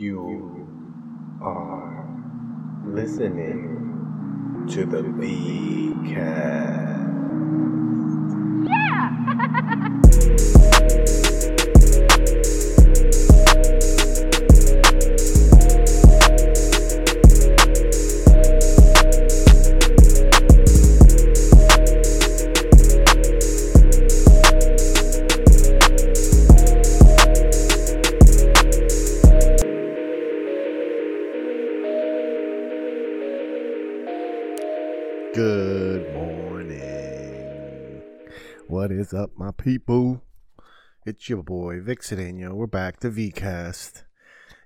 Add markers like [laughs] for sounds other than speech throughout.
You are listening to the B Cast. Good It's your boy Vic Cedeno. We're back to VCast.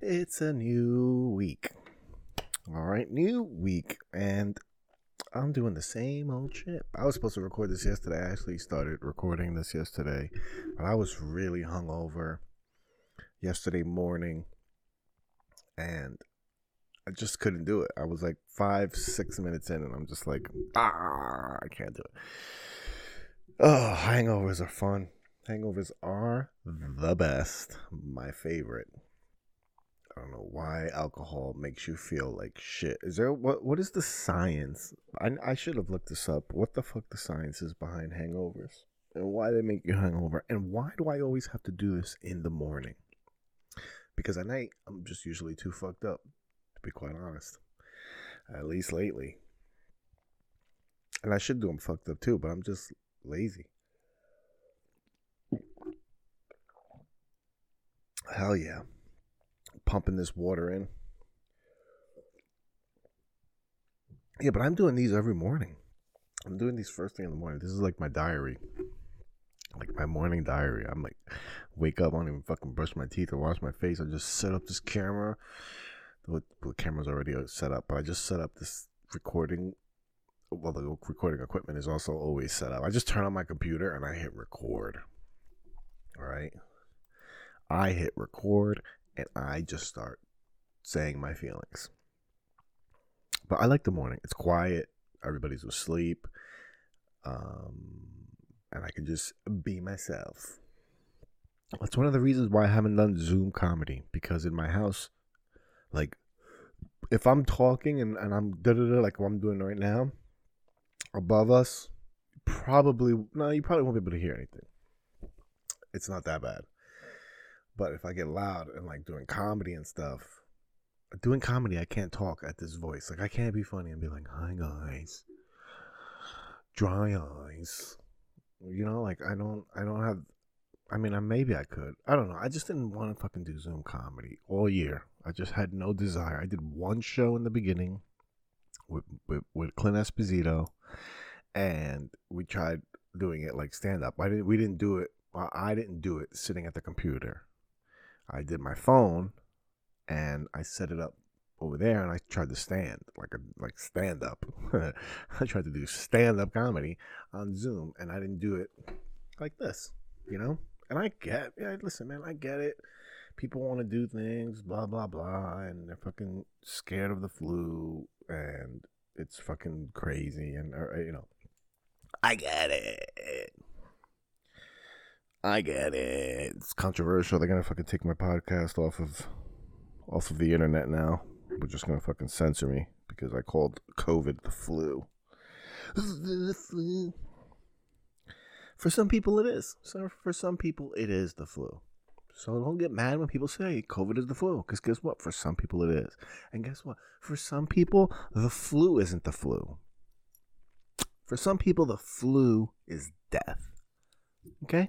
It's a new week. All right, new week, and I'm doing the same old shit. I was supposed to record this yesterday. I actually started recording this yesterday, but I was really hungover yesterday morning, and I just couldn't do it. I was like five, six minutes in, and I'm just like, ah, I can't do it. Oh, hangovers are fun. Hangovers are the best. My favorite. I don't know why alcohol makes you feel like shit. Is there what? What is the science? I I should have looked this up. What the fuck the science is behind hangovers and why they make you hungover and why do I always have to do this in the morning? Because at night I'm just usually too fucked up to be quite honest. At least lately. And I should do them fucked up too, but I'm just lazy. Hell yeah. Pumping this water in. Yeah, but I'm doing these every morning. I'm doing these first thing in the morning. This is like my diary. Like my morning diary. I'm like, wake up, I don't even fucking brush my teeth or wash my face. I just set up this camera the, camera's already uh, set up, but I just set up this recording. Well, the recording equipment is also always set up. I just turn on my computer and I hit record. All right. I hit record and I just start saying my feelings. But I like the morning. It's quiet. Everybody's asleep. Um, and I can just be myself. That's one of the reasons why I haven't done Zoom comedy because in my house, like, if I'm talking and, and I'm da da da like what I'm doing right now, above us, probably no, you probably won't be able to hear anything. It's not that bad. But if I get loud and like doing comedy and stuff, doing comedy, I can't talk at this voice. Like I can't be funny and be like, "Hi guys, dry eyes." You know, like I don't, I don't have. I mean, I, maybe I could. I don't know. I just didn't want to fucking do Zoom comedy all year. I just had no desire. I did one show in the beginning with with, with Clint Esposito, and we tried doing it like stand up. I didn't. We didn't do it. I didn't do it sitting at the computer. I did my phone, and I set it up over there, and I tried to stand like a like stand up. [laughs] I tried to do stand up comedy on Zoom, and I didn't do it like this, you know. And I get, yeah, listen, man, I get it people want to do things, blah blah blah, and they're fucking scared of the flu, and it's fucking crazy, and or, you know, I get it. I get it. It's controversial. They're gonna fucking take my podcast off of off of the internet now. We're just gonna fucking censor me because I called COVID the flu. [laughs] the flu. For some people, it is. So for some people, it is the flu. So don't get mad when people say COVID is the flu, because guess what? For some people it is. And guess what? For some people, the flu isn't the flu. For some people, the flu is death. Okay?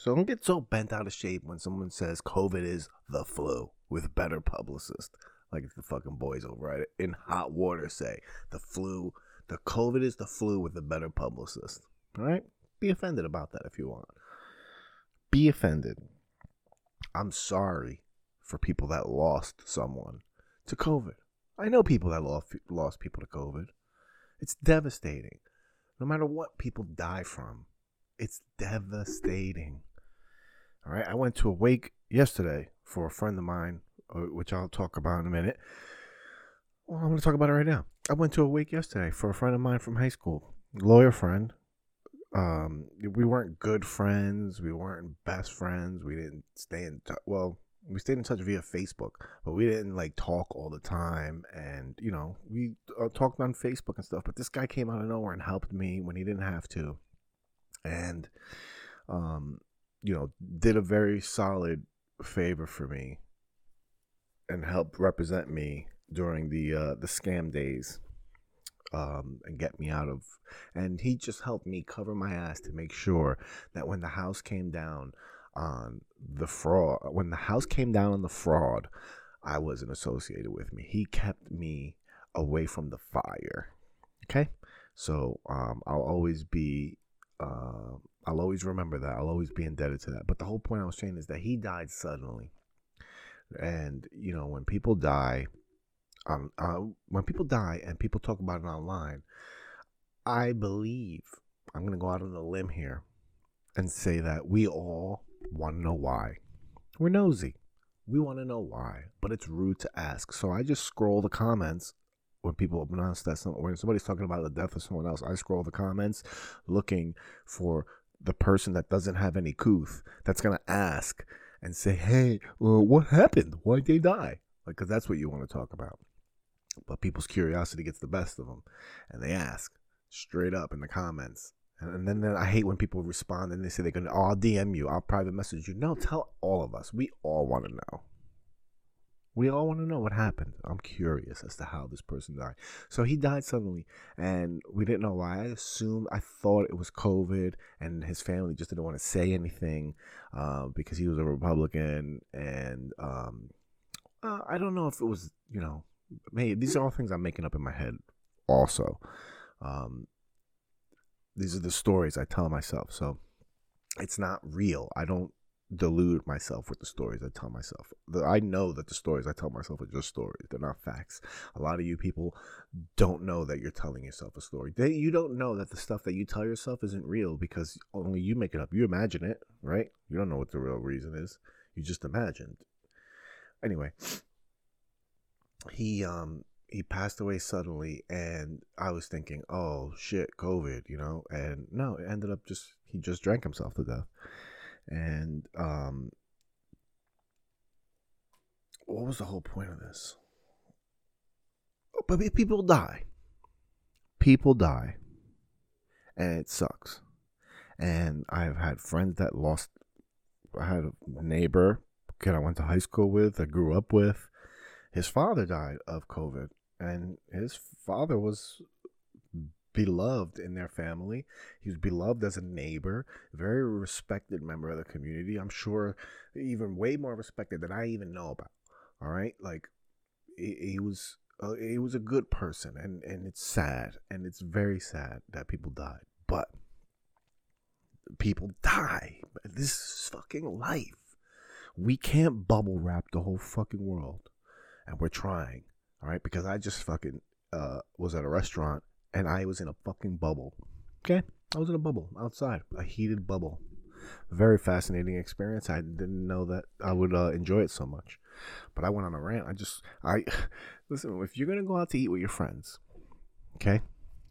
So don't get so bent out of shape when someone says COVID is the flu with better publicists. Like the fucking boys over at in hot water say the flu, the COVID is the flu with a better publicist. All right? Be offended about that if you want. Be offended. I'm sorry for people that lost someone to COVID. I know people that lost lost people to COVID. It's devastating. No matter what people die from, it's devastating. All right, I went to a wake yesterday for a friend of mine, uh, which I'll talk about in a minute. Well, I'm going to talk about it right now. I went to a wake yesterday for a friend of mine from high school, lawyer friend, um we weren't good friends we weren't best friends we didn't stay in touch well we stayed in touch via Facebook, but we didn't like talk all the time. And you know, we uh, talked on Facebook and stuff. But this guy came out of nowhere and helped me when he didn't have to, and um, you know, did a very solid favor for me and helped represent me during the uh, the scam days um, and get me out of. And he just helped me cover my ass to make sure that when the house came down on the fraud, when the house came down on the fraud, I wasn't associated with me. He kept me away from the fire. Okay, so um, I'll always be. Uh, I'll always remember that. I'll always be indebted to that. But the whole point I was saying is that he died suddenly. And, you know, when people die, um, uh, when people die and people talk about it online, I believe I'm going to go out on a limb here and say that we all want to know why. We're nosy. We want to know why, but it's rude to ask. So I just scroll the comments when people announce that some, when somebody's talking about the death of someone else. I scroll the comments looking for the person that doesn't have any couth that's going to ask and say, hey, well, what happened? Why'd they die? Like, because that's what you want to talk about. But people's curiosity gets the best of them, and they ask straight up in the comments. And then, then I hate when people respond and they say they're gonna, oh, I'll DM you, I'll private message you. No, tell all of us. We all want to know. We all want to know what happened. I'm curious as to how this person died. So he died suddenly, and we didn't know why. I assumed, I thought it was COVID, and his family just didn't want to say anything uh, because he was a Republican. And um, uh, I don't know if it was, you know, these are all things I'm making up in my head. Also, um, these are the stories I tell myself. So it's not real. I don't delude myself with the stories I tell myself. I know that the stories I tell myself are just stories. They're not facts. A lot of you people don't know that you're telling yourself a story. They, you don't know that the stuff that you tell yourself isn't real because only you make it up. You imagine it, right? You don't know what the real reason is. You just imagined. Anyway, he um he passed away suddenly and I was thinking, "Oh shit, COVID," you know? And no, it ended up just he just drank himself to death and um, what was the whole point of this? But people die. People die, and it sucks. And I've had friends that lost. I had a neighbor, kid I went to high school with, I grew up with. His father died of COVID, and his father was beloved in their family. He was beloved as a neighbor, very respected member of the community. I'm sure even way more respected than I even know about. All right, like he, was. Uh, he was a good person, and and it's sad, and it's very sad that people died. But people die. This is fucking life. We can't bubble wrap the whole fucking world, and we're trying. All right, because I just fucking uh, was at a restaurant and I was in a fucking bubble. Okay? I was in a bubble outside, a heated bubble. Very fascinating experience. I didn't know that I would uh, enjoy it so much. But I went on a rant. I just, I, [laughs] listen, if you're going to go out to eat with your friends, okay?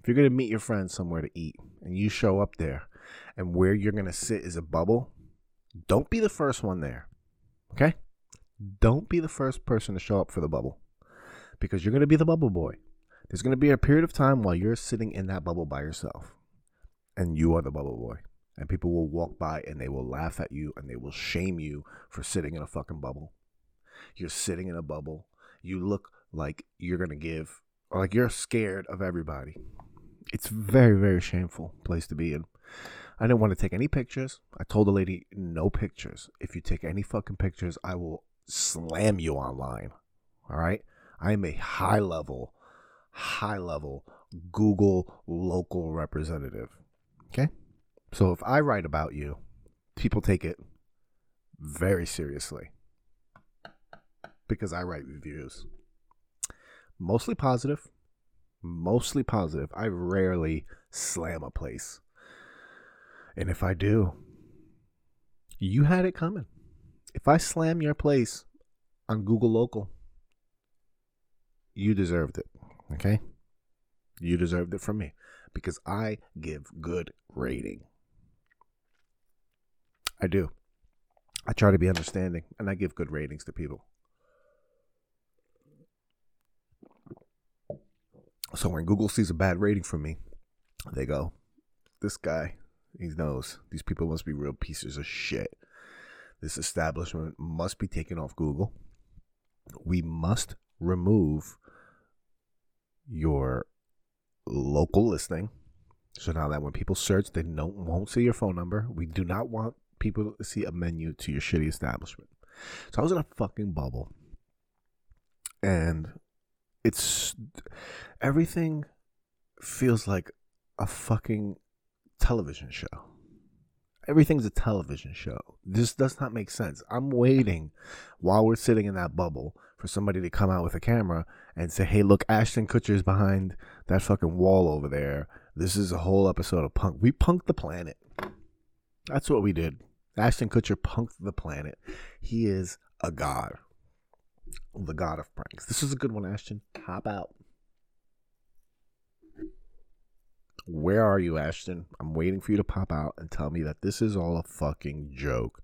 If you're going to meet your friends somewhere to eat and you show up there and where you're going to sit is a bubble, don't be the first one there, okay? Don't be the first person to show up for the bubble because you're going to be the bubble boy. There's going to be a period of time while you're sitting in that bubble by yourself and you are the bubble boy. And people will walk by and they will laugh at you and they will shame you for sitting in a fucking bubble. You're sitting in a bubble. You look like you're going to give, or like you're scared of everybody. It's very, very shameful place to be in. I didn't want to take any pictures. I told the lady, no pictures. If you take any fucking pictures, I will slam you online. All right? I am a high level high level Google local representative. Okay? So if I write about you, people take it very seriously because I write reviews. Mostly positive. Mostly positive. I rarely slam a place. And if I do, you had it coming. If I slam your place on Google Local, you deserved it. Okay? You deserved it from me because I give good rating. I do. I try to be understanding and I give good ratings to people. So when Google sees a bad rating from me, they go, This guy, he knows these people must be real pieces of shit. This establishment must be taken off Google. We must remove your local listing. So now that when people search, they don't won't see your phone number. We do not want people to see a menu to your shitty establishment. So I was in a fucking bubble. And it's everything feels like a fucking television show. Everything's a television show. This does not make sense. I'm waiting while we're sitting in that bubble for somebody to come out with a camera and say, hey, look, Ashton Kutcher's behind that fucking wall over there. This is a whole episode of punk. We punked the planet. That's what we did. Ashton Kutcher punked the planet. He is a god. The god of pranks. This is a good one, Ashton. Hop out. Where are you, Ashton? I'm waiting for you to pop out and tell me that this is all a fucking joke.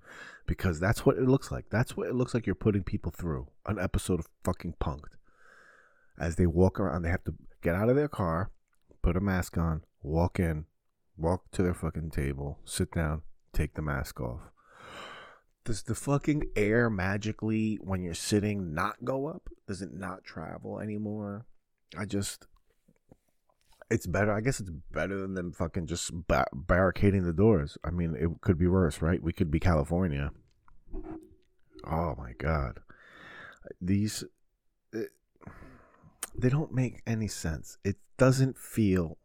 Because that's what it looks like. That's what it looks like you're putting people through. An episode of fucking punked. As they walk around, they have to get out of their car, put a mask on, walk in, walk to their fucking table, sit down, take the mask off. Does the fucking air magically, when you're sitting, not go up? Does it not travel anymore? I just it's better. I guess it's better than them fucking just ba- barricading the doors. I mean, it could be worse, right? We could be California. Oh my god, these it, they don't make any sense. It doesn't feel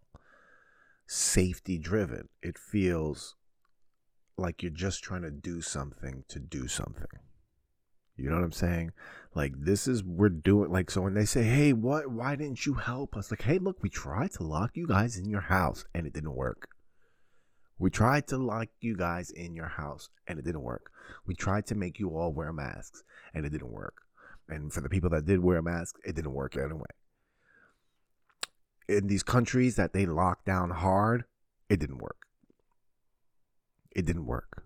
safety driven. It feels like you're just trying to do something to do something. You know what I'm saying? Like this is we're doing like so when they say, "Hey, what why didn't you help us?" Like, "Hey, look, we tried to lock you guys in your house and it didn't work." We tried to lock you guys in your house and it didn't work. We tried to make you all wear masks and it didn't work. And for the people that did wear masks, it didn't work anyway. In these countries that they locked down hard, it didn't work. It didn't work.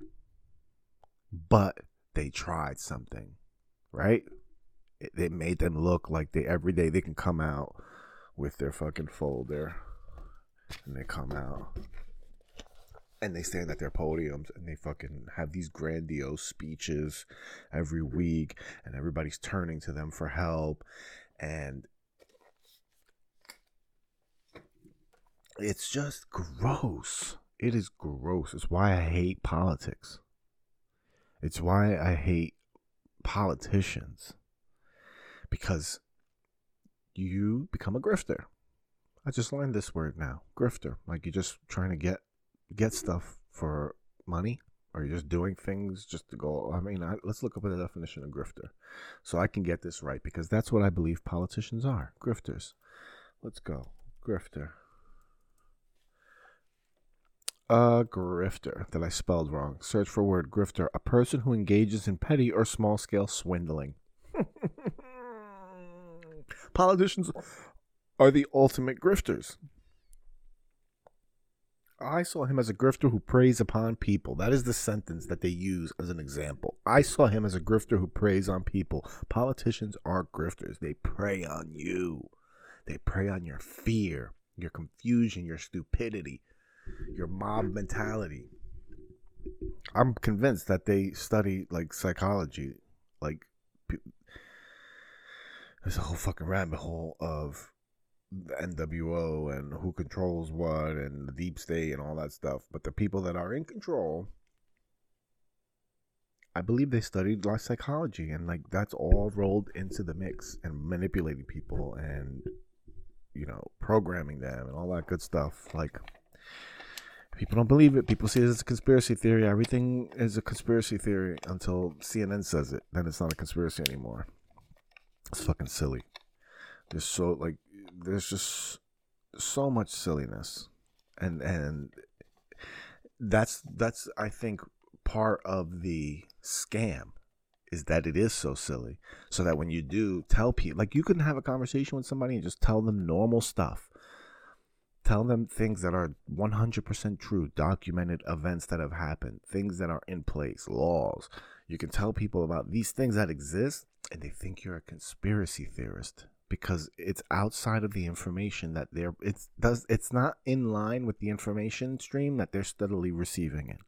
But they tried something right? It, it made them look like they every day they can come out with their fucking folder and they come out and they stand at their podiums and they fucking have these grandiose speeches every week and everybody's turning to them for help and it's just gross. It is gross. It's why i hate politics. It's why i hate politicians because you become a grifter. I just learned this word now, grifter. Like you're just trying to get get stuff for money, or you're just doing things just to go. I mean, I, let's look up the definition of grifter, so I can get this right because that's what I believe politicians are, grifters. Let's go, grifter. A grifter that I spelled wrong. Search for word grifter, a person who engages in petty or small scale swindling. [laughs] Politicians are the ultimate grifters. I saw him as a grifter who preys upon people. That is the sentence that they use as an example. I saw him as a grifter who preys on people. Politicians are grifters. They prey on you. They prey on your fear, your confusion, your stupidity your mob mentality. I'm convinced that they study like psychology, like there's a whole fucking rabbit hole of the NWO and who controls what and the deep state and all that stuff. But the people that are in control, I believe they studied like psychology and like that's all rolled into the mix and manipulating people and you know programming them and all that good stuff. Like People don't believe it. People see it as a conspiracy theory. Everything is a conspiracy theory until CNN says it. Then it's not a conspiracy anymore. It's fucking silly. There's so like there's just so much silliness. And and that's that's I think part of the scam is that it is so silly. So that when you do tell people like you can have a conversation with somebody and just tell them normal stuff Tell them things that are 100% true, documented events that have happened, things that are in place, laws. You can tell people about these things that exist and they think you're a conspiracy theorist because it's outside of the information that they're it's does it's not in line with the information stream that they're steadily receiving it.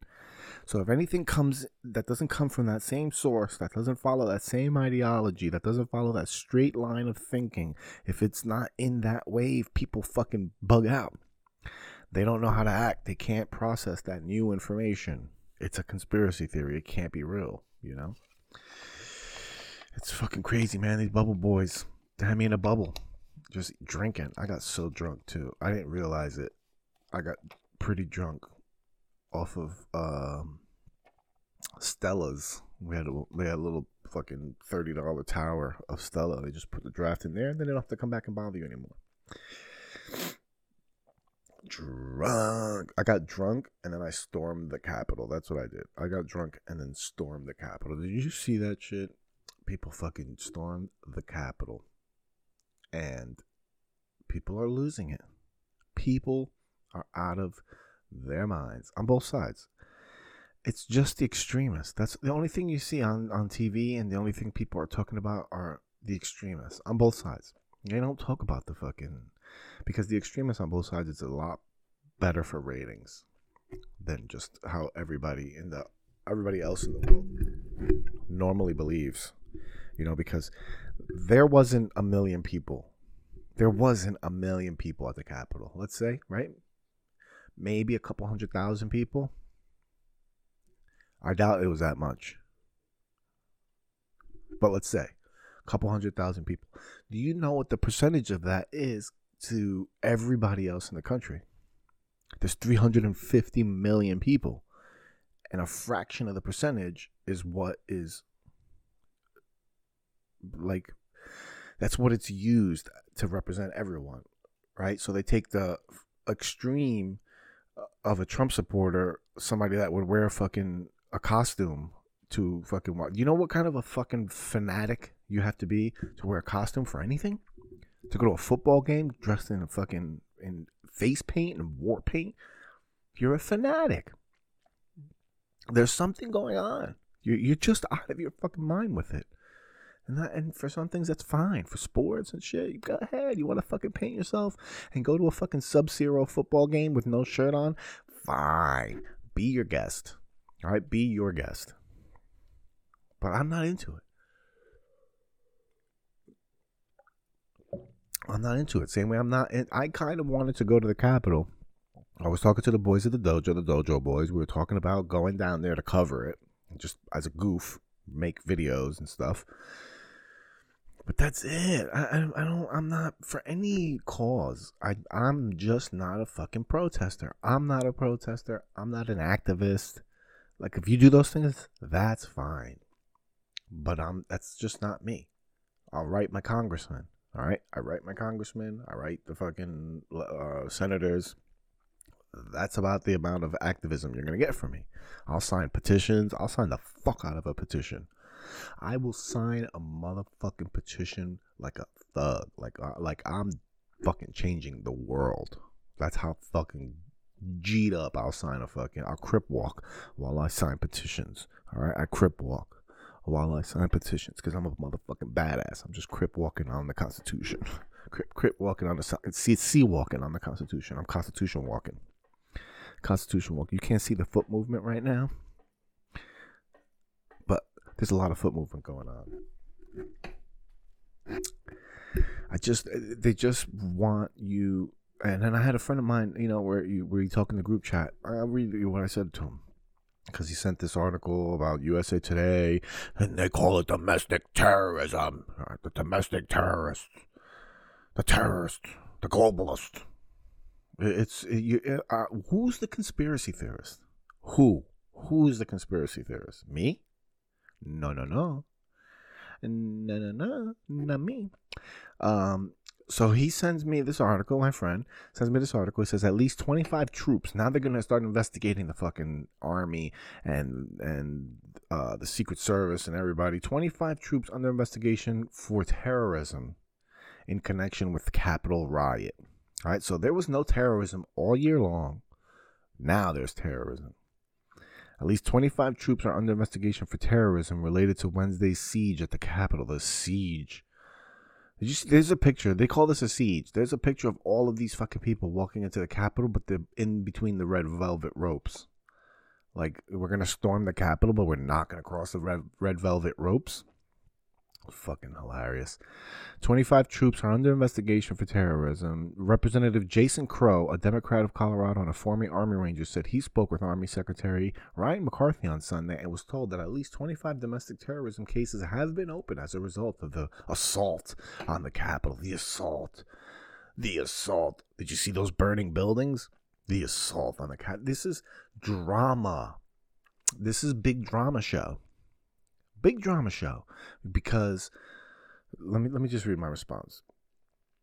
So if anything comes that doesn't come from that same source, that doesn't follow that same ideology, that doesn't follow that straight line of thinking, if it's not in that wave, people fucking bug out. They don't know how to act. They can't process that new information. It's a conspiracy theory. It can't be real, you know? It's fucking crazy, man. These bubble boys. They had me in a bubble. Just drinking. I got so drunk too. I didn't realize it. I got pretty drunk off of um, Stella's. We had a they had a little fucking thirty dollar tower of Stella. They just put the draft in there, and then they don't have to come back and bother you anymore. Drunk. I got drunk, and then I stormed the Capitol. That's what I did. I got drunk and then stormed the Capitol. Did you see that shit? People fucking stormed the Capitol, and people are losing it. People are out of their minds on both sides. It's just the extremists. That's the only thing you see on, on TV, and the only thing people are talking about are the extremists on both sides. They don't talk about the fucking because the extremists on both sides is a lot better for ratings than just how everybody in the everybody else in the world normally believes. You know, because there wasn't a million people. There wasn't a million people at the Capitol. Let's say, right? Maybe a couple hundred thousand people. I doubt it was that much. But let's say a couple hundred thousand people. Do you know what the percentage of that is to everybody else in the country? There's 350 million people. And a fraction of the percentage is what is like that's what it's used to represent everyone, right? So they take the extreme of a Trump supporter, somebody that would wear a fucking a costume to fucking watch. You know what kind of a fucking fanatic you have to be to wear a costume for anything? To go to a football game dressed in a fucking in face paint and war paint? You're a fanatic. There's something going on. You're, you're just out of your fucking mind with it. And that, and for some things that's fine. For sports and shit, you go ahead. You want to fucking paint yourself and go to a fucking sub-zero football game with no shirt on? Fine. Be your guest. All right, be your guest. But I'm not into it. I'm not into it. Same way I'm not. In, I kind of wanted to go to the Capitol. I was talking to the boys at the dojo, the dojo boys. We were talking about going down there to cover it, just as a goof, make videos and stuff. But that's it. I, I, I don't. I'm not for any cause. I I'm just not a fucking protester. I'm not a protester. I'm not an activist. Like if you do those things, that's fine. But I'm. That's just not me. I'll write my congressman. All right. I write my congressman. I write the fucking uh, senators. That's about the amount of activism you're gonna get from me. I'll sign petitions. I'll sign the fuck out of a petition. I will sign a motherfucking petition like a thug, like uh, like I'm fucking changing the world. That's how fucking G'd up I'll sign a fucking I'll crip walk while I sign petitions. All right, I crip walk while I sign petitions because I'm a motherfucking badass. I'm just crip walking on the Constitution. [laughs] crip crip walking on the see see walking on the Constitution. I'm Constitution walking. Constitution walk. You can't see the foot movement right now there's a lot of foot movement going on. I just they just want you and then I had a friend of mine, you know, where you where you talk in the group chat. I'll read you what I said to him because he sent this article about USA Today, and they call it domestic terrorism, the domestic terrorists, the terrorist, the globalist. It's you, uh, who's the conspiracy theorist? Who? Who's the conspiracy theorist? Me? No, no, no. No, no, no. Not me. Um, so he sends me this article, my friend sends me this article. He says at least 25 troops. Now they're gonna start investigating the fucking army and and uh, the Secret Service and everybody. 25 troops under investigation for terrorism in connection with the Capitol riot. All right, so there was no terrorism all year long. Now there's terrorism. At least 25 troops are under investigation for terrorism related to Wednesday's siege at the Capitol. The siege. Did you see, there's a picture. They call this a siege. There's a picture of all of these fucking people walking into the Capitol, but they're in between the red velvet ropes. Like we're gonna storm the Capitol, but we're not gonna cross the red red velvet ropes. Fucking hilarious. 25 troops are under investigation for terrorism. Representative Jason Crow, a Democrat of Colorado and a former Army Ranger, said he spoke with Army Secretary Ryan McCarthy on Sunday and was told that at least 25 domestic terrorism cases have been opened as a result of the assault on the Capitol. The assault. The assault. Did you see those burning buildings? The assault on the Capitol. This is drama. This is big drama show big drama show because let me let me just read my response.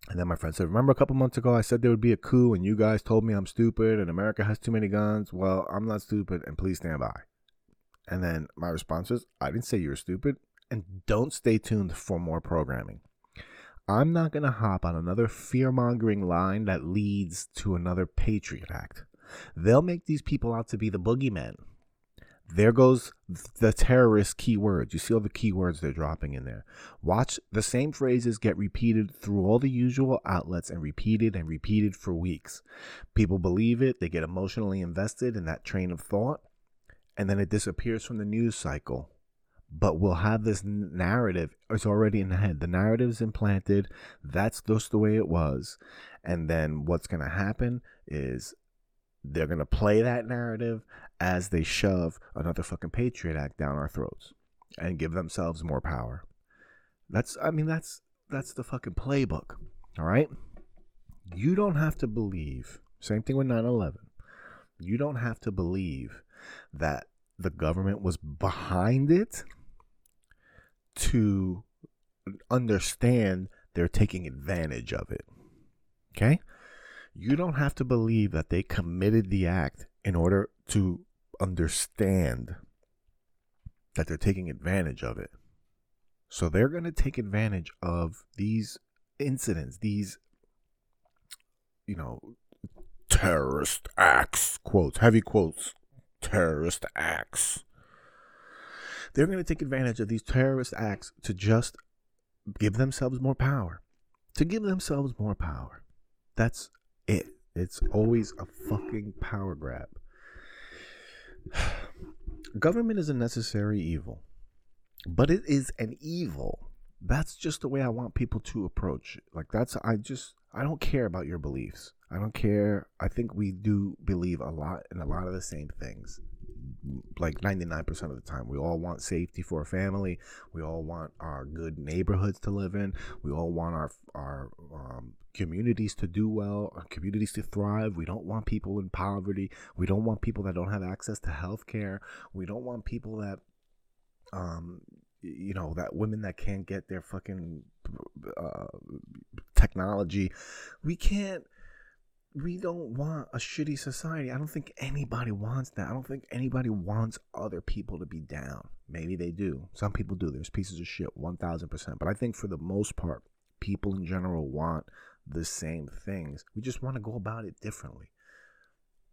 And then my friend said, Remember a couple months ago I said there would be a coup and you guys told me I'm stupid and America has too many guns? Well, I'm not stupid and please stand by. And then my response was, I didn't say you were stupid and don't stay tuned for more programming. I'm not going to hop on another fear mongering line that leads to another Patriot Act. They'll make these people out to be the boogeymen there goes the terrorist keywords. You see all the keywords they're dropping in there. Watch the same phrases get repeated through all the usual outlets and repeated and repeated for weeks. People believe it, they get emotionally invested in that train of thought, and then it disappears from the news cycle. But we'll have this narrative, it's already in the head. The narrative's implanted, that's just the way it was. And then what's going to happen is they're going to play that narrative as they shove another fucking Patriot Act down our throats and give themselves more power. That's, I mean, that's, that's the fucking playbook. All right. You don't have to believe, same thing with 9 11. You don't have to believe that the government was behind it to understand they're taking advantage of it. Okay? You don't have to believe that they committed the act in order to understand that they're taking advantage of it. So they're going to take advantage of these incidents, these, you know, terrorist acts, quotes, heavy quotes, terrorist acts. They're going to take advantage of these terrorist acts to just give themselves more power. To give themselves more power. That's it. It's always a fucking power grab. [sighs] Government is a necessary evil, but it is an evil. That's just the way I want people to approach it. Like that's I just I don't care about your beliefs. I don't care. I think we do believe a lot in a lot of the same things. Like 99% of the time, we all want safety for our family. We all want our good neighborhoods to live in. We all want our our um, communities to do well, communities to thrive. We don't want people in poverty. We don't want people that don't have access to health care. We don't want people that, um, you know, that women that can't get their fucking uh, technology. We can't. We don't want a shitty society. I don't think anybody wants that. I don't think anybody wants other people to be down. Maybe they do. Some people do. There's pieces of shit, 1000%. But I think for the most part, people in general want the same things. We just want to go about it differently.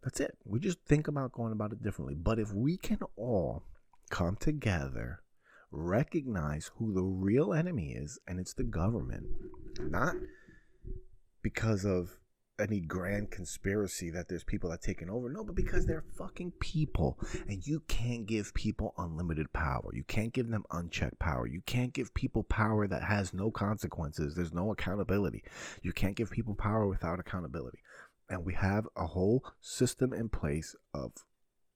That's it. We just think about going about it differently. But if we can all come together, recognize who the real enemy is, and it's the government, not because of any grand conspiracy that there's people that taking over. No, but because they're fucking people. And you can't give people unlimited power. You can't give them unchecked power. You can't give people power that has no consequences. There's no accountability. You can't give people power without accountability. And we have a whole system in place of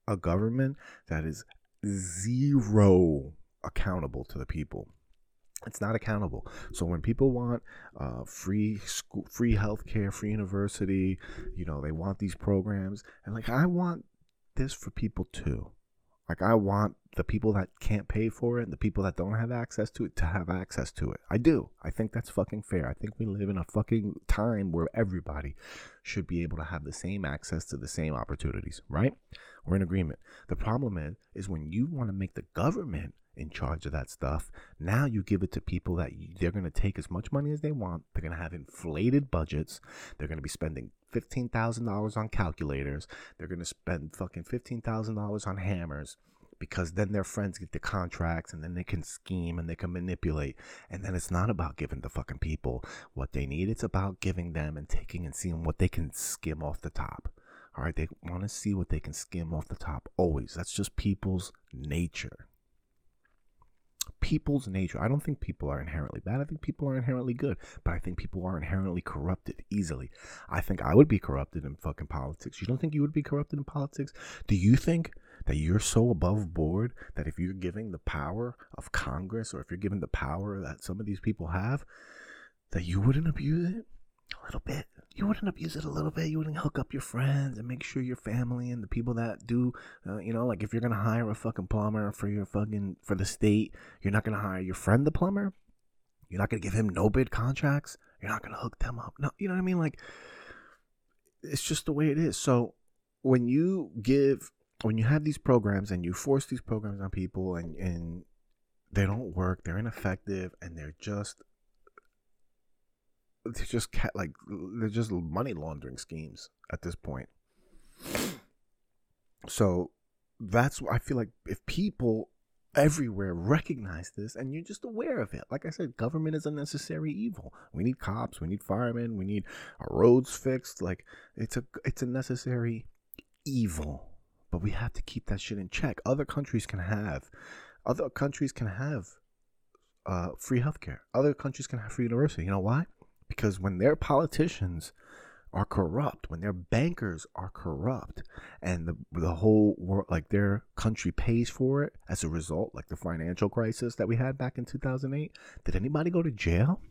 a government that is zero accountable to the people it's not accountable. So when people want uh, free school, free healthcare, free university, you know, they want these programs, and like I want this for people too. Like I want the people that can't pay for it and the people that don't have access to it to have access to it. I do. I think that's fucking fair. I think we live in a fucking time where everybody should be able to have the same access to the same opportunities, right? We're in agreement. The problem is is when you want to make the government in charge of that stuff. Now you give it to people that they're going to take as much money as they want. They're going to have inflated budgets. They're going to be spending $15,000 on calculators. They're going to spend fucking $15,000 on hammers because then their friends get the contracts and then they can scheme and they can manipulate. And then it's not about giving the fucking people what they need. It's about giving them and taking and seeing what they can skim off the top. All right. They want to see what they can skim off the top always. That's just people's nature. People's nature. I don't think people are inherently bad. I think people are inherently good. But I think people are inherently corrupted easily. I think I would be corrupted in fucking politics. You don't think you would be corrupted in politics? Do you think that you're so above board that if you're giving the power of Congress or if you're giving the power that some of these people have, that you wouldn't abuse it a little bit. You wouldn't abuse it a little bit. You wouldn't hook up your friends and make sure your family and the people that do, uh, you know, like if you're gonna hire a fucking plumber for your fucking for the state, you're not gonna hire your friend the plumber. You're not gonna give him no bid contracts. You're not gonna hook them up. No, you know what I mean? Like, it's just the way it is. So when you give when you have these programs and you force these programs on people and, and they don't work, they're ineffective, and they're just they're just like they're just money laundering schemes at this point. So that's why I feel like if people everywhere recognize this and you're just aware of it. Like I said, government is a necessary evil. We need cops, we need firemen, we need our roads fixed. Like it's a it's a necessary evil but we have to keep that shit in check. Other countries can have, other countries can have uh, free healthcare. Other countries can have free university. You know why? Because when their politicians are corrupt, when their bankers are corrupt, and the the whole world, like their country pays for it as a result, like the financial crisis that we had back in 2008. Did anybody go to jail?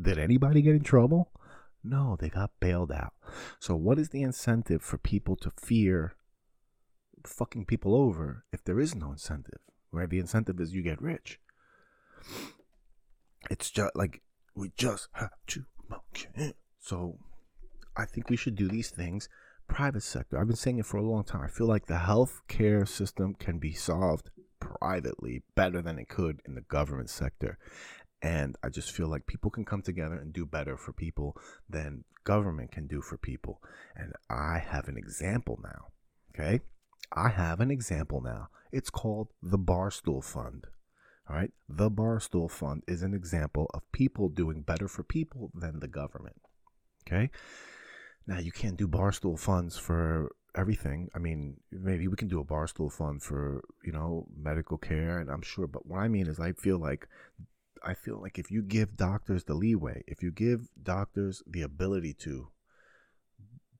Did anybody get in trouble? No, they got bailed out. So, what is the incentive for people to fear fucking people over if there is no incentive. Right? the incentive is you get rich. It's just like we just have to So I think we should do these things private sector. I've been saying it for a long time. I feel like the healthcare system can be solved privately better than it could in the government sector. And I just feel like people can come together and do better for people than government can do for people. And I have an example now. Okay. I have an example now. It's called the Barstool Fund. All right. The Barstool Fund is an example of people doing better for people than the government. Okay. Now, you can't do Barstool funds for everything. I mean, maybe we can do a Barstool fund for, you know, medical care, and I'm sure, but what I mean is, I feel like I feel like if you give doctors the leeway, if you give doctors the ability to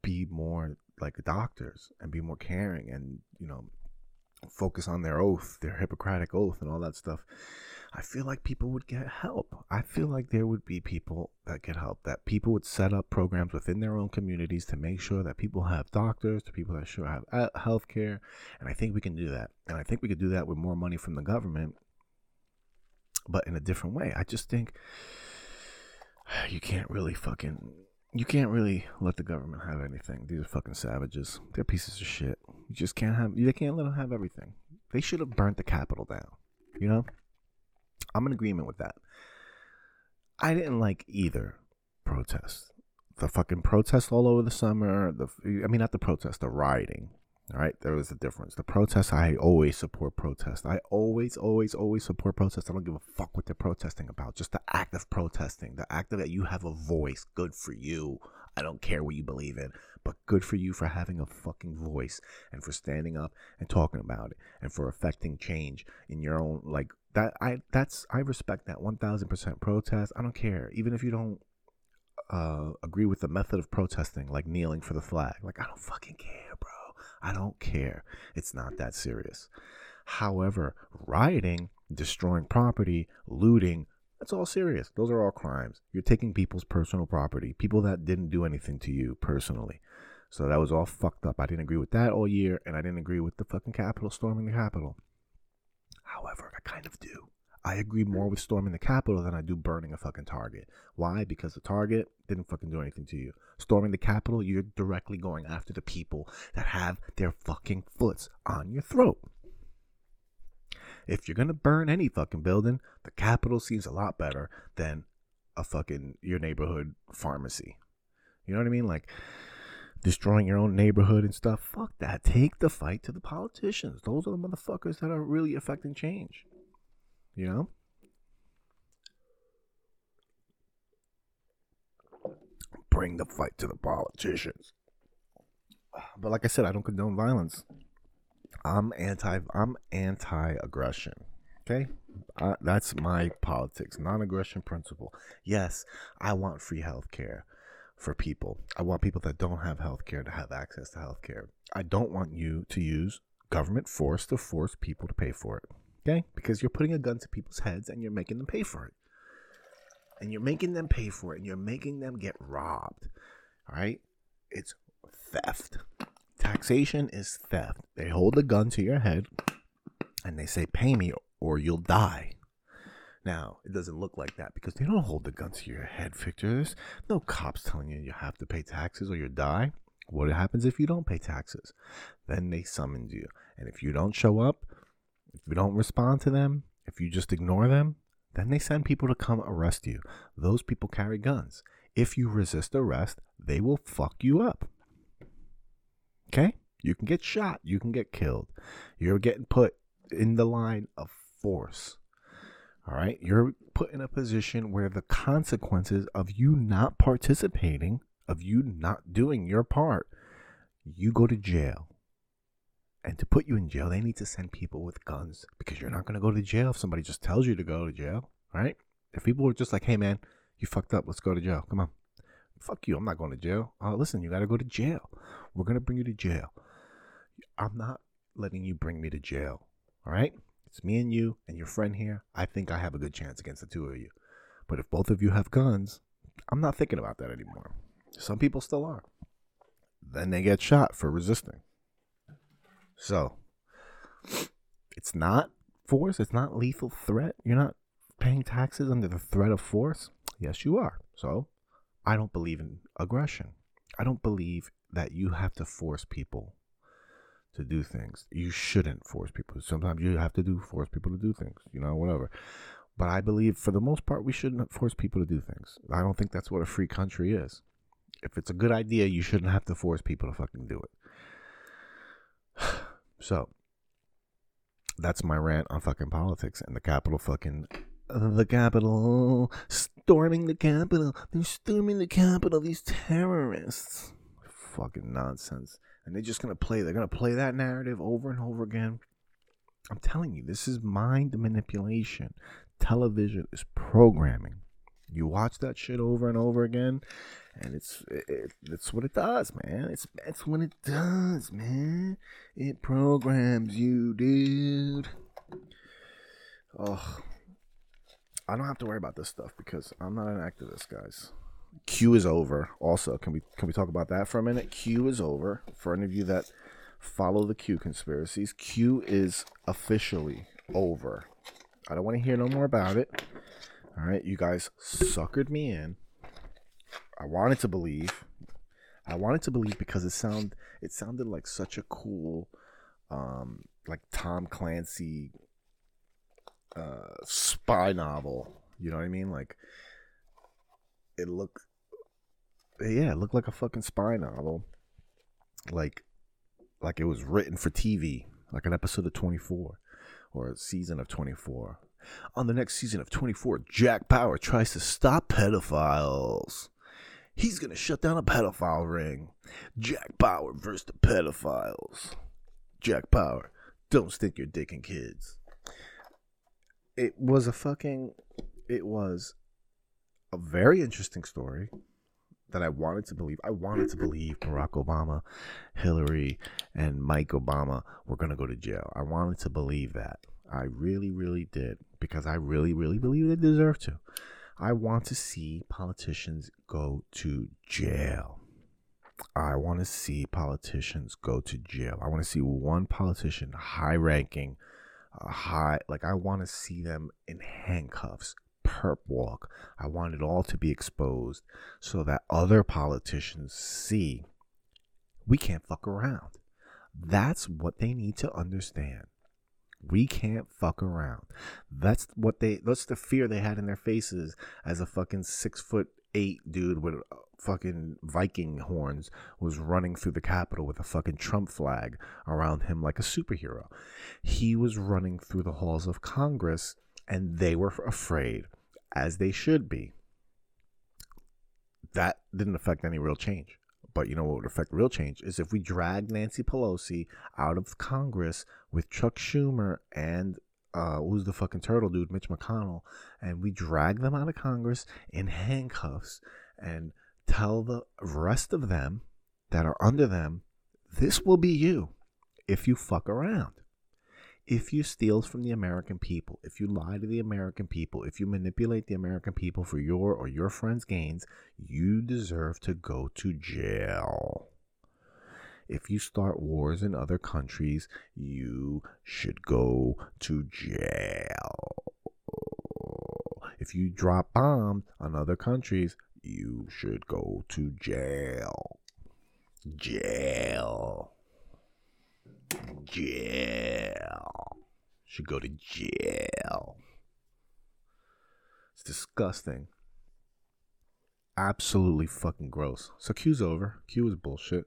be more like doctors and be more caring and you know focus on their oath their hippocratic oath and all that stuff i feel like people would get help. I feel like there would be people that get help that people would set up programs within their own communities to make sure that people have doctors to people that sure have health care and i think we can do that. And i think we could do that with more money from the government but in a different way. I just think [sighs] you can't really fucking you can't really let the government have anything. These are fucking savages. They're pieces of shit. You just can't have. They can't let them have everything. They should have burnt the Capitol down. You know, I'm in agreement with that. I didn't like either protest. The fucking protest all over the summer. The I mean, not the protest, the rioting. All right, there was a difference. The protests, I always support protest. I always, always, always support protest. I don't give a fuck what they're protesting about. Just the act of protesting, the act of that you have a voice. Good for you. I don't care what you believe in, but good for you for having a fucking voice and for standing up and talking about it and for affecting change in your own like that. I that's I respect that one thousand percent protest. I don't care, even if you don't uh, agree with the method of protesting, like kneeling for the flag. Like I don't fucking care, bro. I don't care. It's not that serious. However, rioting, destroying property, looting, that's all serious. Those are all crimes. You're taking people's personal property, people that didn't do anything to you personally. So that was all fucked up. I didn't agree with that all year, and I didn't agree with the fucking Capitol storming the Capitol. However, I kind of do. I agree more with storming the Capitol than I do burning a fucking Target. Why? Because the Target didn't fucking do anything to you. Storming the Capitol, you're directly going after the people that have their fucking foots on your throat. If you're gonna burn any fucking building, the Capitol seems a lot better than a fucking your neighborhood pharmacy. You know what I mean? Like destroying your own neighborhood and stuff. Fuck that. Take the fight to the politicians. Those are the motherfuckers that are really affecting change. You know? Bring the fight to the politicians. But like I said, I don't condone violence. I'm anti I'm anti-aggression. Okay? Uh, that's my politics, non-aggression principle. Yes, I want free health care for people. I want people that don't have health care to have access to health care. I don't want you to use government force to force people to pay for it. Okay? Because you're putting a gun to people's heads and you're making them pay for it. And you're making them pay for it and you're making them get robbed. All right? It's theft. Taxation is theft. They hold a gun to your head and they say, pay me or you'll die. Now, it doesn't look like that because they don't hold the gun to your head, Victor. There's no cops telling you you have to pay taxes or you die. What happens if you don't pay taxes? Then they summon you. And if you don't show up, if you don't respond to them, if you just ignore them, then they send people to come arrest you. Those people carry guns. If you resist arrest, they will fuck you up. Okay? You can get shot. You can get killed. You're getting put in the line of force. All right? You're put in a position where the consequences of you not participating, of you not doing your part, you go to jail. And to put you in jail, they need to send people with guns because you're not going to go to jail if somebody just tells you to go to jail, right? If people were just like, hey, man, you fucked up, let's go to jail. Come on. Fuck you, I'm not going to jail. Uh, listen, you got to go to jail. We're going to bring you to jail. I'm not letting you bring me to jail, all right? It's me and you and your friend here. I think I have a good chance against the two of you. But if both of you have guns, I'm not thinking about that anymore. Some people still are. Then they get shot for resisting. So, it's not force, it's not lethal threat. You're not paying taxes under the threat of force. Yes, you are. So, I don't believe in aggression. I don't believe that you have to force people to do things. You shouldn't force people. Sometimes you have to do force people to do things, you know, whatever. But I believe for the most part we shouldn't force people to do things. I don't think that's what a free country is. If it's a good idea, you shouldn't have to force people to fucking do it. So that's my rant on fucking politics and the Capitol fucking the Capitol storming the Capitol. They're storming the Capitol. These terrorists, fucking nonsense. And they're just gonna play. They're gonna play that narrative over and over again. I'm telling you, this is mind manipulation. Television is programming. You watch that shit over and over again, and it's it, it's what it does, man. It's that's what it does, man. It programs you, dude. Oh, I don't have to worry about this stuff because I'm not an activist, guys. Q is over. Also, can we can we talk about that for a minute? Q is over. For any of you that follow the Q conspiracies, Q is officially over. I don't want to hear no more about it. All right, you guys suckered me in. I wanted to believe. I wanted to believe because it sound it sounded like such a cool, um, like Tom Clancy, uh, spy novel. You know what I mean? Like it looked, yeah, it looked like a fucking spy novel. Like, like it was written for TV, like an episode of Twenty Four, or a season of Twenty Four on the next season of 24, Jack Bauer tries to stop pedophiles. He's going to shut down a pedophile ring. Jack Bauer versus the pedophiles. Jack Bauer, don't stick your dick in kids. It was a fucking. It was a very interesting story that I wanted to believe. I wanted to believe Barack Obama, Hillary, and Mike Obama were going to go to jail. I wanted to believe that. I really, really did because I really, really believe they deserve to. I want to see politicians go to jail. I want to see politicians go to jail. I want to see one politician, high ranking, uh, high, like I want to see them in handcuffs, perp walk. I want it all to be exposed so that other politicians see we can't fuck around. That's what they need to understand. We can't fuck around. That's what they. That's the fear they had in their faces as a fucking six foot eight dude with uh, fucking Viking horns was running through the Capitol with a fucking Trump flag around him like a superhero. He was running through the halls of Congress, and they were afraid, as they should be. That didn't affect any real change. But you know what would affect real change is if we drag Nancy Pelosi out of Congress with Chuck Schumer and uh, who's the fucking turtle dude, Mitch McConnell, and we drag them out of Congress in handcuffs and tell the rest of them that are under them, this will be you if you fuck around if you steal from the American people, if you lie to the American people, if you manipulate the American people for your or your friends' gains, you deserve to go to jail. If you start wars in other countries, you should go to jail. If you drop bombs on other countries, you should go to jail. Jail jail. Should go to jail. It's disgusting. Absolutely fucking gross. So Q's over. Q is bullshit.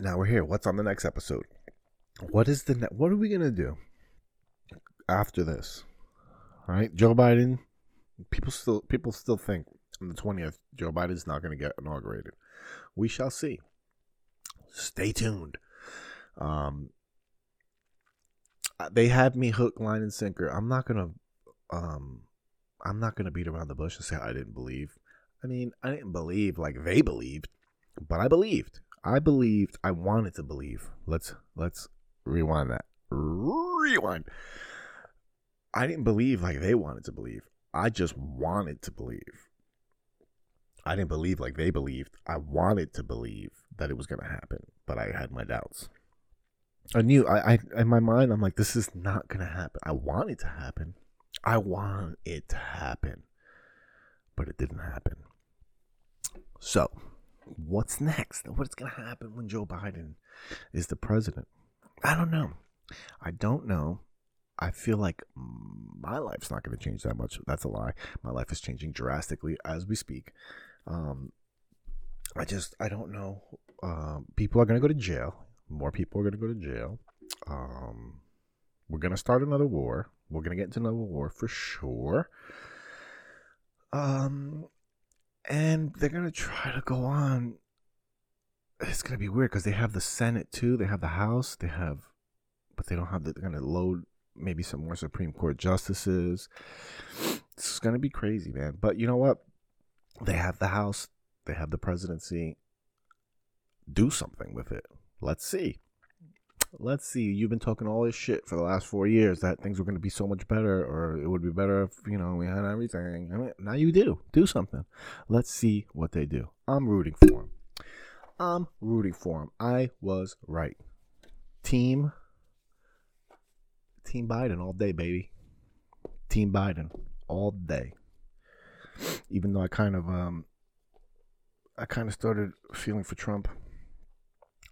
Now we're here. What's on the next episode? What is the ne- what are we gonna do after this? All right, Joe Biden. People still people still think on the twentieth Joe Biden's not gonna get inaugurated. We shall see stay tuned. Um, they had me hook, line, and sinker. I'm not gonna, um, I'm not gonna beat around the bush and say I didn't believe. I mean, I didn't believe like they believed, but I believed. I believed. I wanted to believe. Let's let's rewind that. Rewind. I didn't believe like they wanted to believe. I just wanted to believe. I didn't believe like they believed. I wanted to believe that it was going to happen, but I had my doubts. I knew I, I in my mind I'm like this is not going to happen. I want it to happen. I want it to happen. But it didn't happen. So, what's next? What's going to happen when Joe Biden is the president? I don't know. I don't know. I feel like my life's not going to change that much. That's a lie. My life is changing drastically as we speak. Um, I just I don't know. Um, people are gonna go to jail. More people are gonna go to jail. Um, we're gonna start another war. We're gonna get into another war for sure. Um, and they're gonna try to go on. It's gonna be weird because they have the Senate too. They have the House. They have, but they don't have. The, they're gonna load maybe some more Supreme Court justices. It's gonna be crazy, man. But you know what? They have the House. They have the presidency. Do something with it. Let's see. Let's see. You've been talking all this shit for the last four years that things were going to be so much better, or it would be better if you know we had everything. I mean, now you do. Do something. Let's see what they do. I'm rooting for them. I'm rooting for them. I was right. Team. Team Biden all day, baby. Team Biden all day even though I kind of um I kind of started feeling for Trump.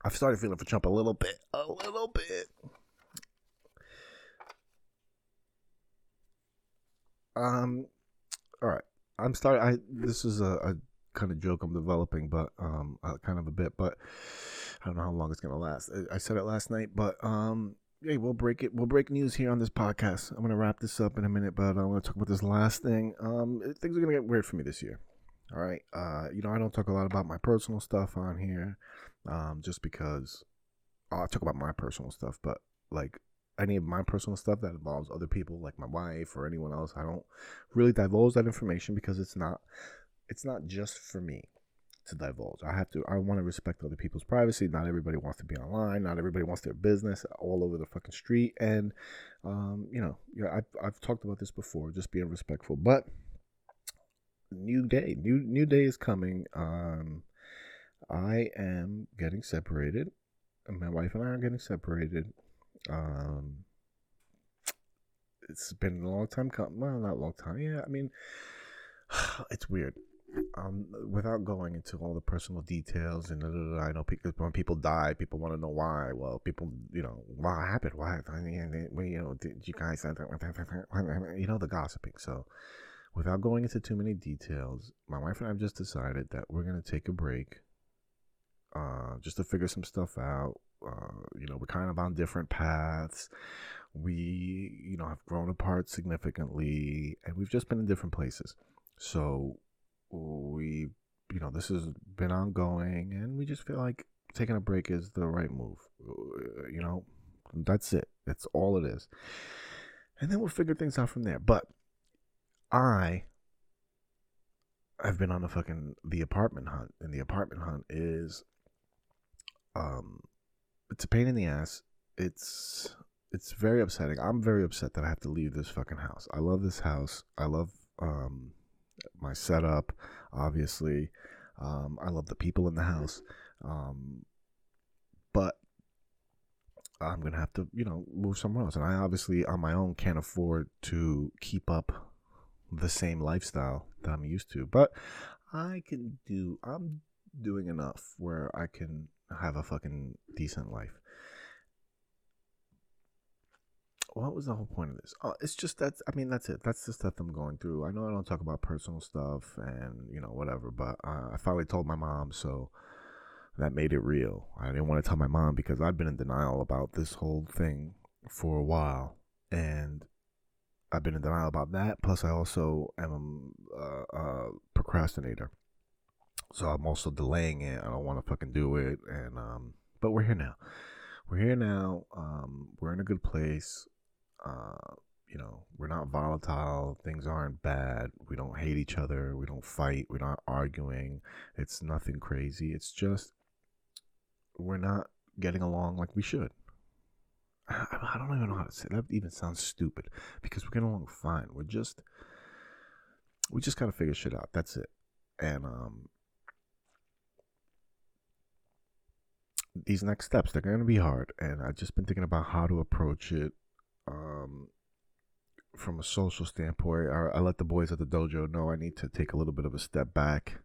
I've started feeling for Trump a little bit, a little bit. Um, all right. I'm starting. I this is a, a kind of joke I'm developing, but um, uh, kind of a bit, but I don't know how long it's gonna last. I, I said it last night, but um, hey, we'll break it. We'll break news here on this podcast. I'm gonna wrap this up in a minute, but I want to talk about this last thing. Um, things are gonna get weird for me this year. All right. Uh, you know, I don't talk a lot about my personal stuff on here, um, just because I'll talk about my personal stuff, but like any of my personal stuff that involves other people, like my wife or anyone else, I don't really divulge that information because it's not, it's not just for me to divulge. I have to. I want to respect other people's privacy. Not everybody wants to be online. Not everybody wants their business all over the fucking street. And um, you know, yeah, I've I've talked about this before. Just being respectful. But new day, new new day is coming. Um, I am getting separated. My wife and I are getting separated. Um, it's been a long time. Com- well, not a long time. Yeah, I mean, [sighs] it's weird um, without going into all the personal details and I know because when people die, people want to know why. Well, people, you know, what happened? Why? You know, did you guys, you know, the gossiping. So, without going into too many details, my wife and I have just decided that we're gonna take a break, uh, just to figure some stuff out. Uh, you know, we're kind of on different paths. We, you know, have grown apart significantly, and we've just been in different places. So we you know this has been ongoing and we just feel like taking a break is the right move. Uh, you know that's it. That's all it is. And then we'll figure things out from there. But i i've been on the fucking the apartment hunt and the apartment hunt is um it's a pain in the ass. It's it's very upsetting. I'm very upset that i have to leave this fucking house. I love this house. I love um my setup, obviously. Um, I love the people in the house. Um, but I'm going to have to, you know, move somewhere else. And I obviously, on my own, can't afford to keep up the same lifestyle that I'm used to. But I can do, I'm doing enough where I can have a fucking decent life. What was the whole point of this? Oh, it's just that I mean that's it. That's the stuff I'm going through. I know I don't talk about personal stuff and you know whatever, but uh, I finally told my mom, so that made it real. I didn't want to tell my mom because I've been in denial about this whole thing for a while, and I've been in denial about that. Plus, I also am a, a procrastinator, so I'm also delaying it. I don't want to fucking do it, and um, but we're here now. We're here now. Um, we're in a good place uh, you know, we're not volatile. Things aren't bad. We don't hate each other. We don't fight. We're not arguing. It's nothing crazy. It's just we're not getting along like we should. I, don't even know how to say that. Even sounds stupid because we're getting along fine. We're just we just gotta figure shit out. That's it. And um, these next steps they're gonna be hard. And I've just been thinking about how to approach it um, from a social standpoint, I, I, let the boys at the dojo know I need to take a little bit of a step back.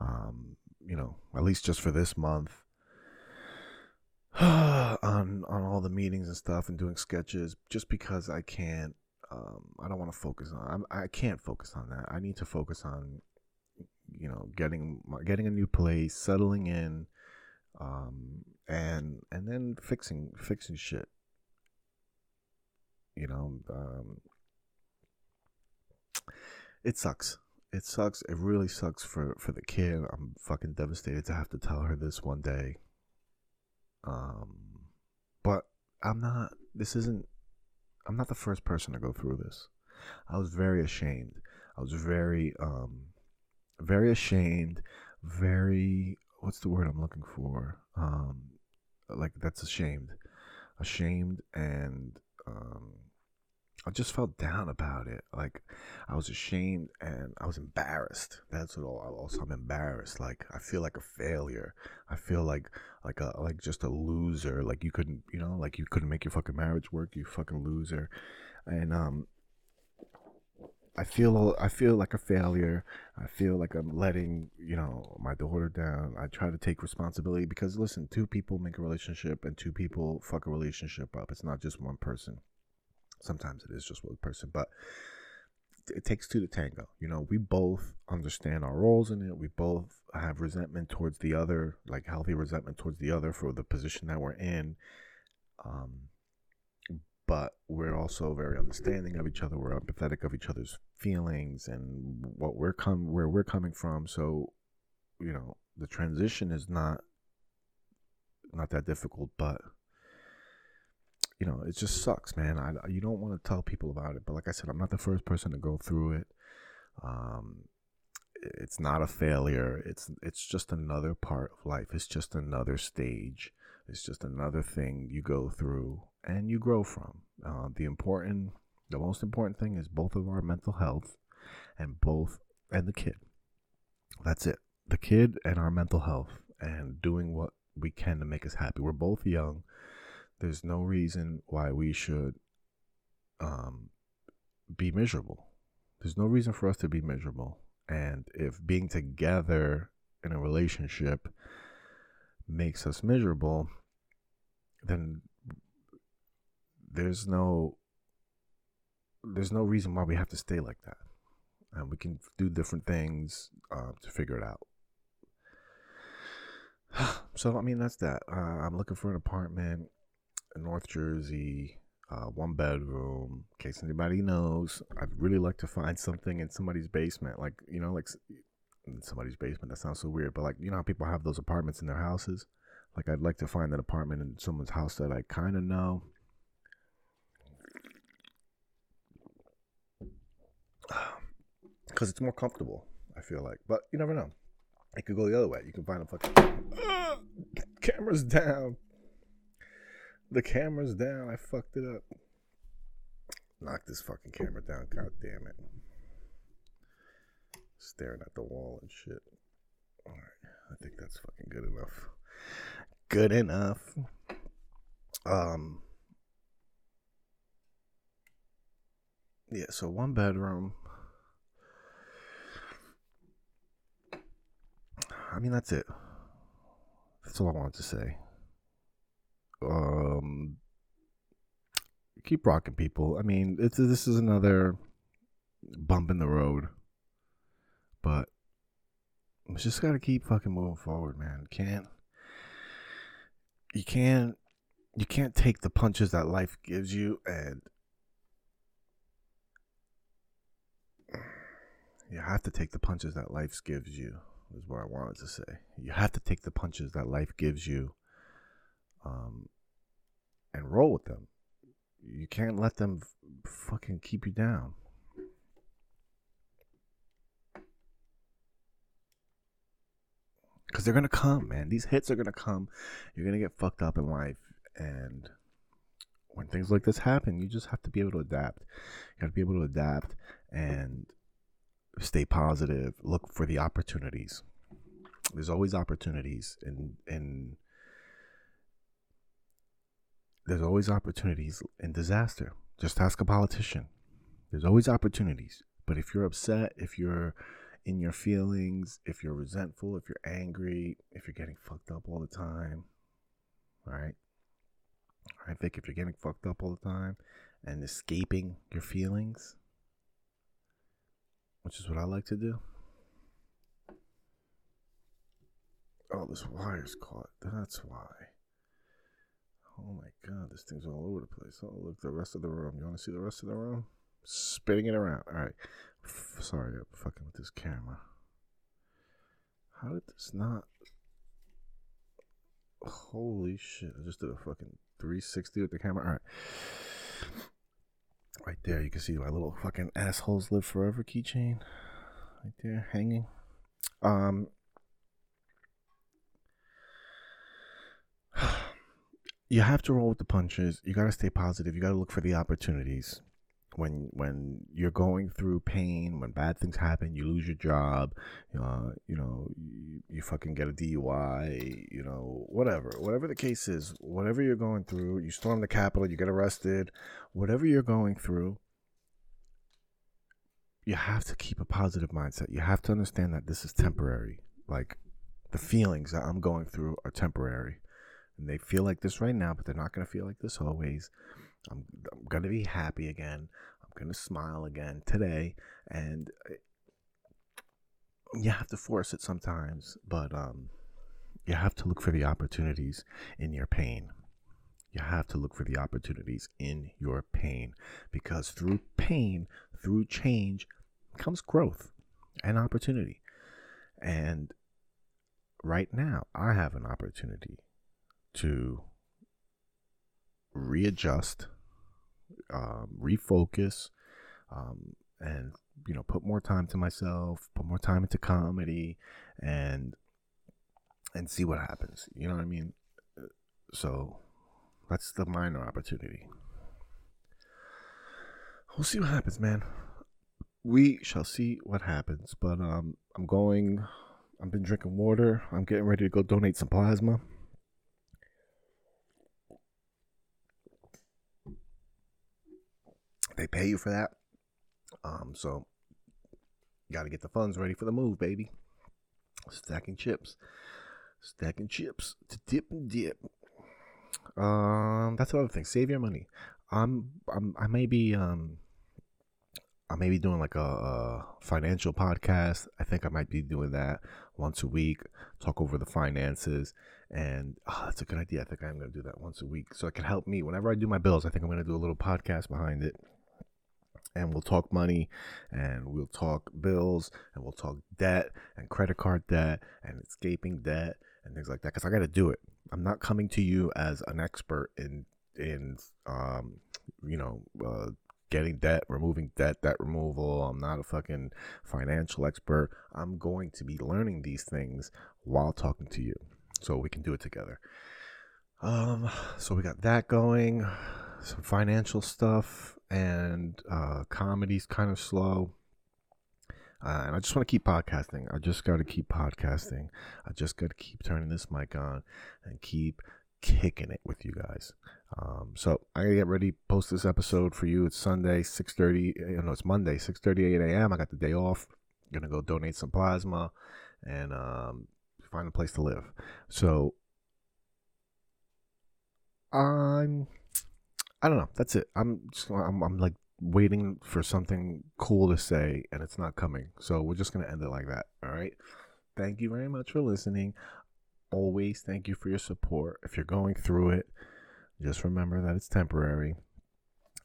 Um, you know, at least just for this month, [sighs] on on all the meetings and stuff and doing sketches, just because I can't. Um, I don't want to focus on. I'm, I can't focus on that. I need to focus on, you know, getting getting a new place, settling in, um, and and then fixing fixing shit you know um, it sucks. It sucks. It really sucks for for the kid. I'm fucking devastated to have to tell her this one day. Um but i'm not this isn't i'm not the first person to go through this. I was very ashamed. I was very um very ashamed very what's the word i'm looking for? Um like that's ashamed. Ashamed and um I just felt down about it. Like I was ashamed and I was embarrassed. That's what all. Also, I'm embarrassed. Like I feel like a failure. I feel like like a like just a loser. Like you couldn't, you know, like you couldn't make your fucking marriage work. You fucking loser. And um, I feel I feel like a failure. I feel like I'm letting you know my daughter down. I try to take responsibility because listen, two people make a relationship and two people fuck a relationship up. It's not just one person. Sometimes it is just one person, but it takes two to tango. You know, we both understand our roles in it. We both have resentment towards the other, like healthy resentment towards the other for the position that we're in. Um, but we're also very understanding of each other. We're empathetic of each other's feelings and what we're come where we're coming from. So, you know, the transition is not not that difficult, but you know, it just sucks, man. I, you don't want to tell people about it, but like I said, I'm not the first person to go through it. Um, it's not a failure. It's it's just another part of life. It's just another stage. It's just another thing you go through and you grow from. Uh, the important, the most important thing is both of our mental health, and both and the kid. That's it. The kid and our mental health, and doing what we can to make us happy. We're both young there's no reason why we should um, be miserable. There's no reason for us to be miserable. And if being together in a relationship makes us miserable, then there's no there's no reason why we have to stay like that. And we can do different things uh, to figure it out. [sighs] so I mean that's that. Uh, I'm looking for an apartment North Jersey, uh, one bedroom. In case anybody knows, I'd really like to find [laughs] something in somebody's basement, like you know, like somebody's basement. That sounds so weird, but like you know, how people have those apartments in their houses. Like I'd like to find an apartment in someone's house that I kind of know. [sighs] Because it's more comfortable, I feel like. But you never know. It could go the other way. You can find a fucking uh, [sniffs] camera's down. The camera's down. I fucked it up. Knock this fucking camera down. God damn it. Staring at the wall and shit. Alright. I think that's fucking good enough. Good enough. Um Yeah, so one bedroom. I mean, that's it. That's all I wanted to say. Um, keep rocking, people. I mean, it's this is another bump in the road, but we just gotta keep fucking moving forward, man. Can't you can't you can't take the punches that life gives you and you have to take the punches that life gives you is what I wanted to say. You have to take the punches that life gives you um, and roll with them. You can't let them f- fucking keep you down. Because they're going to come, man. These hits are going to come. You're going to get fucked up in life. And when things like this happen, you just have to be able to adapt. You got to be able to adapt and stay positive, look for the opportunities. There's always opportunities and and there's always opportunities in disaster. Just ask a politician. There's always opportunities. But if you're upset, if you're in your feelings, if you're resentful, if you're angry, if you're getting fucked up all the time, right? I think if you're getting fucked up all the time and escaping your feelings, which is what I like to do. Oh, this wire's caught. That's why. Oh my god, this thing's all over the place. Oh, look, the rest of the room. You want to see the rest of the room? Spinning it around. All right. F- sorry, I'm fucking with this camera. How did this not? Holy shit! I just did a fucking 360 with the camera. All right. Right there, you can see my little fucking assholes live forever keychain. Right there, hanging. Um, you have to roll with the punches. You got to stay positive. You got to look for the opportunities. When when you're going through pain, when bad things happen, you lose your job, uh, you know, you, you fucking get a DUI, you know, whatever, whatever the case is, whatever you're going through, you storm the Capitol, you get arrested, whatever you're going through, you have to keep a positive mindset. You have to understand that this is temporary. Like the feelings that I'm going through are temporary and they feel like this right now, but they're not going to feel like this always. I'm, I'm going to be happy again. I'm going to smile again today. And uh, you have to force it sometimes, but um, you have to look for the opportunities in your pain. You have to look for the opportunities in your pain because through pain, through change, comes growth and opportunity. And right now, I have an opportunity to readjust, um, refocus, um, and you know, put more time to myself, put more time into comedy, and and see what happens. You know what I mean? So that's the minor opportunity. We'll see what happens, man. We shall see what happens. But um, I'm going. I've been drinking water. I'm getting ready to go donate some plasma. They pay you for that. Um, so Got to get the funds ready for the move, baby. Stacking chips, stacking chips to dip and dip. Um, that's another thing. Save your money. I'm, I'm I may be um I may be doing like a, a, financial podcast. I think I might be doing that once a week, talk over the finances. And oh, that's a good idea. I think I'm going to do that once a week. So it can help me whenever I do my bills. I think I'm going to do a little podcast behind it. And we'll talk money and we'll talk bills and we'll talk debt and credit card debt and escaping debt and things like that. Because I got to do it. I'm not coming to you as an expert in, in, um, you know, uh, getting debt, removing debt, debt removal. I'm not a fucking financial expert. I'm going to be learning these things while talking to you so we can do it together. Um, so we got that going, some financial stuff, and uh, comedy's kind of slow. Uh, and I just want to keep podcasting. I just got to keep podcasting. I just got to keep turning this mic on and keep kicking it with you guys. Um, so I gotta get ready, post this episode for you. It's Sunday, six thirty. You know, it's Monday, six thirty eight a.m. I got the day off. Gonna go donate some plasma and um, find a place to live. So I'm, I don't know. That's it. I'm, just, I'm, I'm like waiting for something cool to say, and it's not coming. So we're just gonna end it like that. All right. Thank you very much for listening. Always thank you for your support. If you're going through it just remember that it's temporary.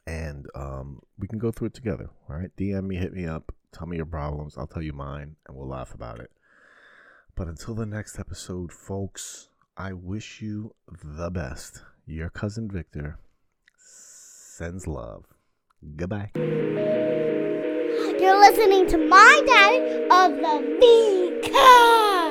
And um, we can go through it together. All right. DM me, hit me up, tell me your problems. I'll tell you mine, and we'll laugh about it. But until the next episode, folks, I wish you the best. Your cousin Victor sends love. Goodbye. You're listening to my dad of the VCast. [laughs]